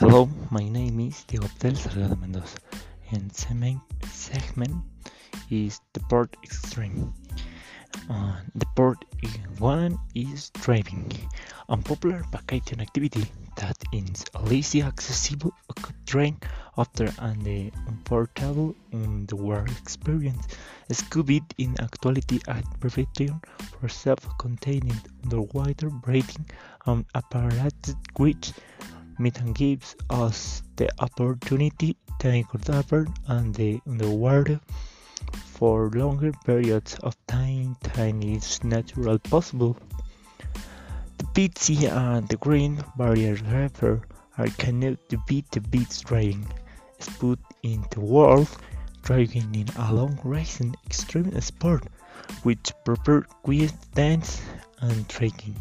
Hello, my name is Diego Salgado Mendoza, and the main segment is the port extreme. Uh, the port one is driving, a popular vacation activity that is easy accessible terrain after an unforgettable underwater experience. Scuba in actuality a perfection for self-contained underwater breathing and apparatus which Methane gives us the opportunity to recover and the underwater for longer periods of time than is naturally possible. The BT and the Great Barrier Reef are cannot to beat the beats driving, put in the world driving in a long racing extreme sport which prefer quiet dance and trekking.